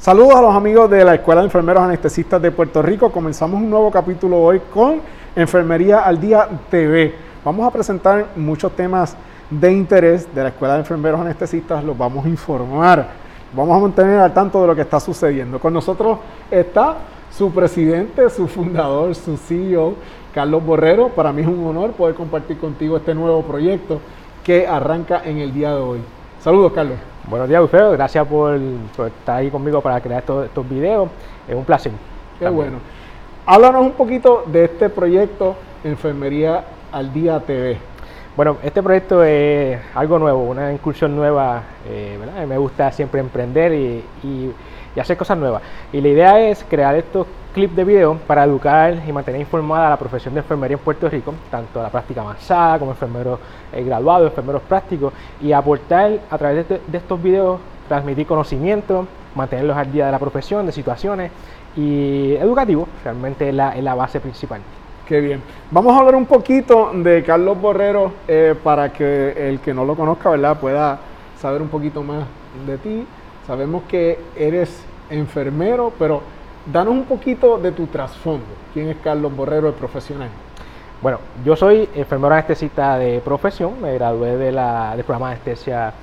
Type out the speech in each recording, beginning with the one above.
Saludos a los amigos de la Escuela de Enfermeros Anestesistas de Puerto Rico. Comenzamos un nuevo capítulo hoy con Enfermería al Día TV. Vamos a presentar muchos temas de interés de la Escuela de Enfermeros Anestesistas, los vamos a informar, vamos a mantener al tanto de lo que está sucediendo. Con nosotros está su presidente, su fundador, su CEO, Carlos Borrero. Para mí es un honor poder compartir contigo este nuevo proyecto que arranca en el día de hoy. Saludos, Carlos. Buenos días, Alfredo. Gracias por, estar ahí conmigo para crear estos, estos videos. Es un placer. Qué bueno. Háblanos un poquito de este proyecto Enfermería al Día TV. Bueno, este proyecto es algo nuevo, una incursión nueva. Eh, Me gusta siempre emprender y, hacer cosas nuevas. Y la idea es crear estos clips de video para educar y mantener informada a la profesión de enfermería en Puerto Rico, tanto la práctica avanzada como enfermeros eh, graduados, enfermeros prácticos, y aportar a través de, estos videos, transmitir conocimiento, mantenerlos al día de la profesión, de situaciones y educativo, realmente es la, la base principal. Qué bien. Vamos a hablar un poquito de Carlos Borrero eh, para que el que no lo conozca, ¿verdad?, pueda saber un poquito más de ti. Sabemos que eres enfermero, pero danos un poquito de tu trasfondo. ¿Quién es Carlos Borrero, el profesional? Bueno, yo soy enfermero anestesista de profesión, me gradué de la, del programa de anestesia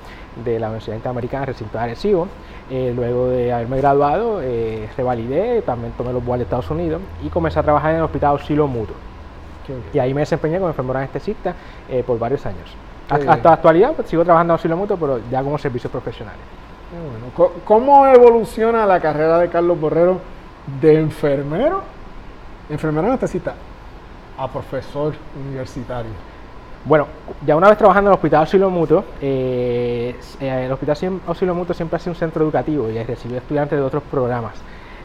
de la Universidad Interamericana, recinto de Arecibo. Eh, luego de haberme graduado, eh, revalidé, también tomé los vuelos de Estados Unidos y comencé a trabajar en el Hospital Auxilio Mutuo. Y ahí me desempeñé como enfermero anestesista eh, por varios años. Hasta, la actualidad pues, sigo trabajando en Auxilio Mutuo, pero ya como servicios profesionales. Bueno. ¿Cómo evoluciona la carrera de Carlos Borrero de enfermero, enfermero anestesista, a profesor universitario? Bueno, ya una vez trabajando en el Hospital Auxilio Mutuo, eh, eh, el Hospital Auxilio Mutuo siempre ha sido un centro educativo y recibido estudiantes de otros programas.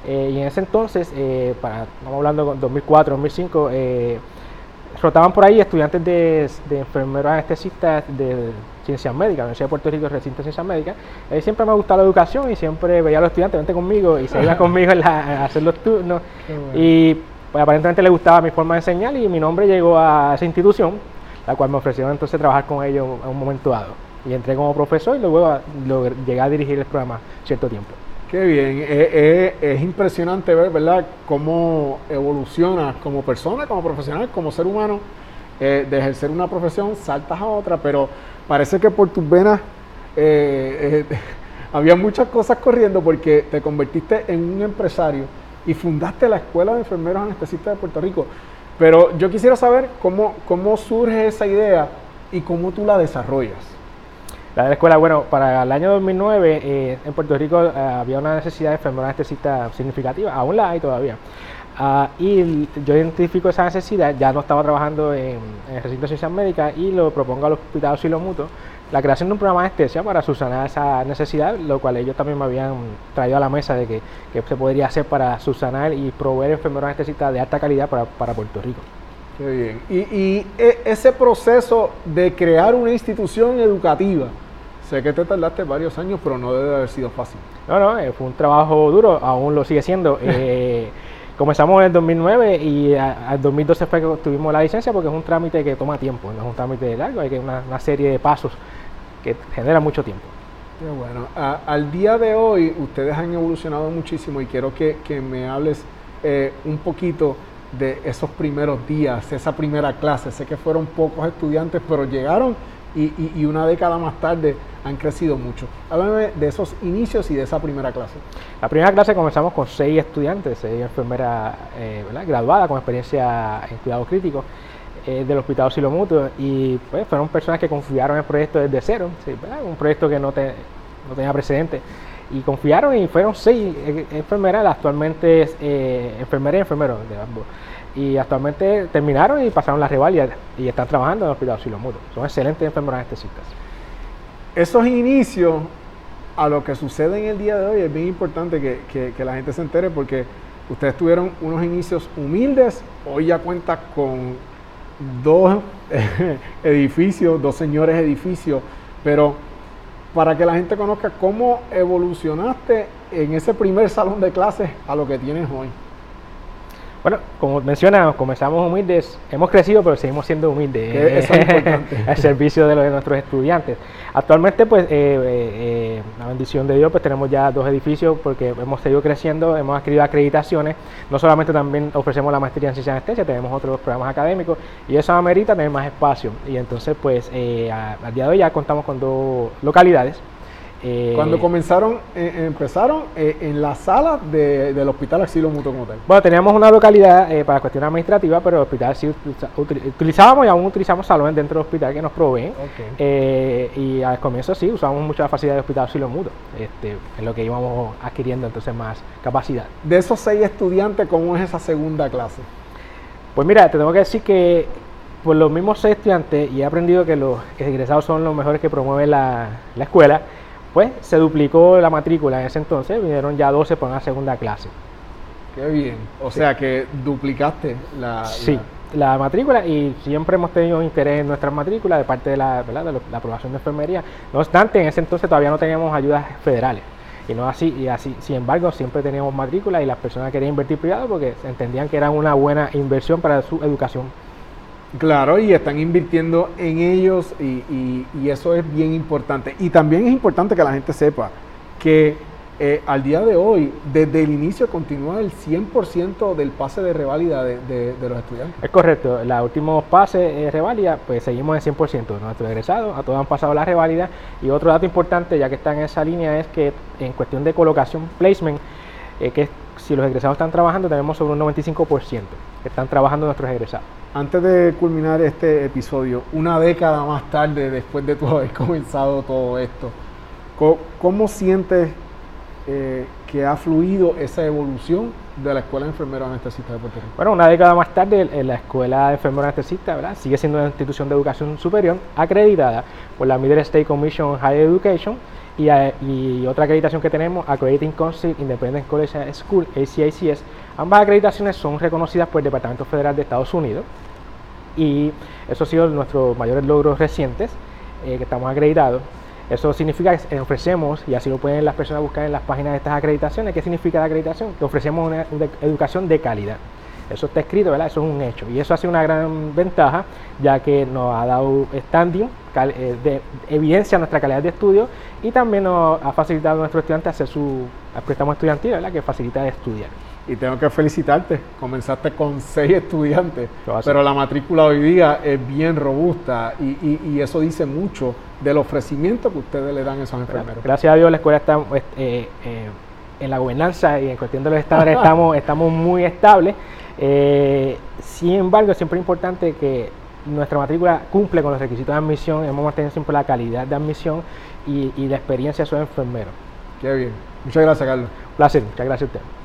Eh, y en ese entonces, para, estamos hablando de 2004, 2005, rotaban por ahí estudiantes de, enfermeros anestesistas de ciencias médicas, la Universidad de Puerto Rico, recinto de ciencias médicas. siempre me ha gustado la educación y siempre veía a los estudiantes, vente conmigo y se iba conmigo a hacer los turnos. Y pues, aparentemente le gustaba mi forma de enseñar y mi nombre llegó a esa institución la cual me ofrecieron entonces trabajar con ellos en un momento dado. Y entré como profesor y luego llegué a dirigir el programa cierto tiempo. Qué bien, eh, eh, es, impresionante ver, ¿verdad?, cómo evolucionas como persona, como profesional, como ser humano, eh, de ejercer una profesión, saltas a otra, pero parece que por tus venas había muchas cosas corriendo porque te convertiste en un empresario y fundaste la Escuela de Enfermeros Anestesistas de Puerto Rico. Pero yo quisiera saber cómo, cómo surge esa idea y cómo tú la desarrollas. La de la escuela, bueno, para el año 2009 eh, en Puerto Rico eh, había una necesidad de enfermedad anestesista significativa, aún la hay todavía. Ah, y yo identifico esa necesidad, ya no estaba trabajando en, en el recinto de ciencias médicas y lo propongo al Hospital Auxilio Mutuo la creación de un programa de anestesia para subsanar esa necesidad, lo cual ellos también me habían traído a la mesa de que, se podría hacer para subsanar y proveer enfermeros anestesistas de alta calidad para, Puerto Rico. Qué bien. Y, e, ese proceso de crear una institución educativa, sé que te tardaste varios años, pero no debe haber sido fácil. No, no, eh, fue un trabajo duro, aún lo sigue siendo. Eh, comenzamos en el 2009 y al 2012 fue que tuvimos la licencia porque es un trámite que toma tiempo, no es un trámite largo, hay que una, serie de pasos que genera mucho tiempo. bueno, al día de hoy ustedes han evolucionado muchísimo y quiero que, me hables eh, un poquito de esos primeros días, esa primera clase. Sé que fueron pocos estudiantes, pero llegaron y, una década más tarde han crecido mucho. Háblame de esos inicios y de esa primera clase. La primera clase comenzamos con seis estudiantes, seis enfermeras eh, graduadas con experiencia en cuidado crítico. Eh, del Hospital Silo Mutuo y pues fueron personas que confiaron en el proyecto desde cero, un proyecto que no, tenía precedente y confiaron y fueron seis eh, enfermeras, actualmente es eh, enfermera y enfermero de ambos. Y actualmente terminaron y pasaron la rivalidad y están trabajando en el Hospital Silo Mutuo. Son excelentes enfermeras anestesistas. Esos inicios a lo que sucede en el día de hoy es bien importante que, que la gente se entere porque ustedes tuvieron unos inicios humildes, hoy ya cuenta con dos edificios, dos señores edificios, pero para que la gente conozca cómo evolucionaste en ese primer salón de clases a lo que tienes hoy. Bueno, como mencionamos, comenzamos humildes, hemos crecido, pero seguimos siendo humildes. Eso es importante. al servicio de, los, de nuestros estudiantes. Actualmente, pues, eh, eh, la bendición de Dios, pues tenemos ya dos edificios porque hemos seguido creciendo, hemos adquirido acreditaciones. No solamente también ofrecemos la maestría en ciencia anestesia, tenemos otros programas académicos y eso amerita tener más espacio. Y entonces, pues, eh, al día de hoy ya contamos con dos localidades eh, Cuando comenzaron, eh, empezaron eh, en la sala del Hospital Asilo Mutuo como Bueno, teníamos una localidad para cuestiones administrativas, pero el hospital sí utilizábamos y aún utilizamos salones dentro del hospital que nos proveen. y al comienzo sí, usábamos mucha facilidad del Hospital Asilo Mutuo, este, en lo que íbamos adquiriendo entonces más capacidad. De esos seis estudiantes, ¿cómo es esa segunda clase? Pues mira, te tengo que decir que por los mismos seis estudiantes, y he aprendido que los egresados son los mejores que promueve la, la escuela, pues se duplicó la matrícula en ese entonces, vinieron ya 12 por una segunda clase. Qué bien, o sea que duplicaste la, sí, la... matrícula y siempre hemos tenido interés en nuestras matrículas de parte de la, de la aprobación de enfermería. No obstante, en ese entonces todavía no teníamos ayudas federales. Y no así, y así, sin embargo, siempre teníamos matrícula y las personas querían invertir privado porque entendían que era una buena inversión para su educación Claro, y están invirtiendo en ellos y, eso es bien importante. Y también es importante que la gente sepa que eh, al día de hoy, desde el inicio, continúa el 100% del pase de reválida de, los estudiantes. Es correcto, los últimos pases de reválida, pues seguimos en 100%. Nuestros egresados, a todos han pasado la reválida. Y otro dato importante, ya que está en esa línea, es que en cuestión de colocación, placement, eh, que si los egresados están trabajando, tenemos sobre un 95% que están trabajando nuestros egresados. Antes de culminar este episodio, una década más tarde, después de tu haber comenzado todo esto, ¿cómo, sientes eh, que ha fluido esa evolución de la Escuela de Enfermeros Anestesistas de Puerto Rico? Bueno, una década más tarde, la Escuela de Enfermeros Anestesistas ¿verdad? sigue siendo una institución de educación superior acreditada por la Middle State Commission on Higher Education y, y, otra acreditación que tenemos, Accrediting Council Independent College School, ACICS. Ambas acreditaciones son reconocidas por el Departamento Federal de Estados Unidos y eso ha sido nuestros mayores logros recientes eh, que estamos acreditados. Eso significa que ofrecemos, y así lo pueden las personas buscar en las páginas de estas acreditaciones, ¿qué significa la acreditación? Que ofrecemos una, educación de calidad. Eso está escrito, ¿verdad? Eso es un hecho. Y eso ha sido una gran ventaja, ya que nos ha dado standing, eh, de evidencia nuestra calidad de estudio y también nos ha facilitado a nuestros estudiantes hacer su préstamo estudiantil, ¿verdad? Que facilita estudiar y tengo que felicitarte. Comenzaste con seis estudiantes, pero la matrícula hoy día es bien robusta y, eso dice mucho del ofrecimiento que ustedes le dan a esos enfermeros. Gracias a Dios la escuela está pues, eh, eh, en la gobernanza y en cuestión de los estándares estamos, estamos muy estables. Eh, sin embargo, siempre es importante que nuestra matrícula cumple con los requisitos de admisión, hemos mantenido siempre la calidad de admisión y, y la experiencia de esos enfermeros. Qué bien. Muchas gracias, Carlos. Un placer, muchas gracias a usted.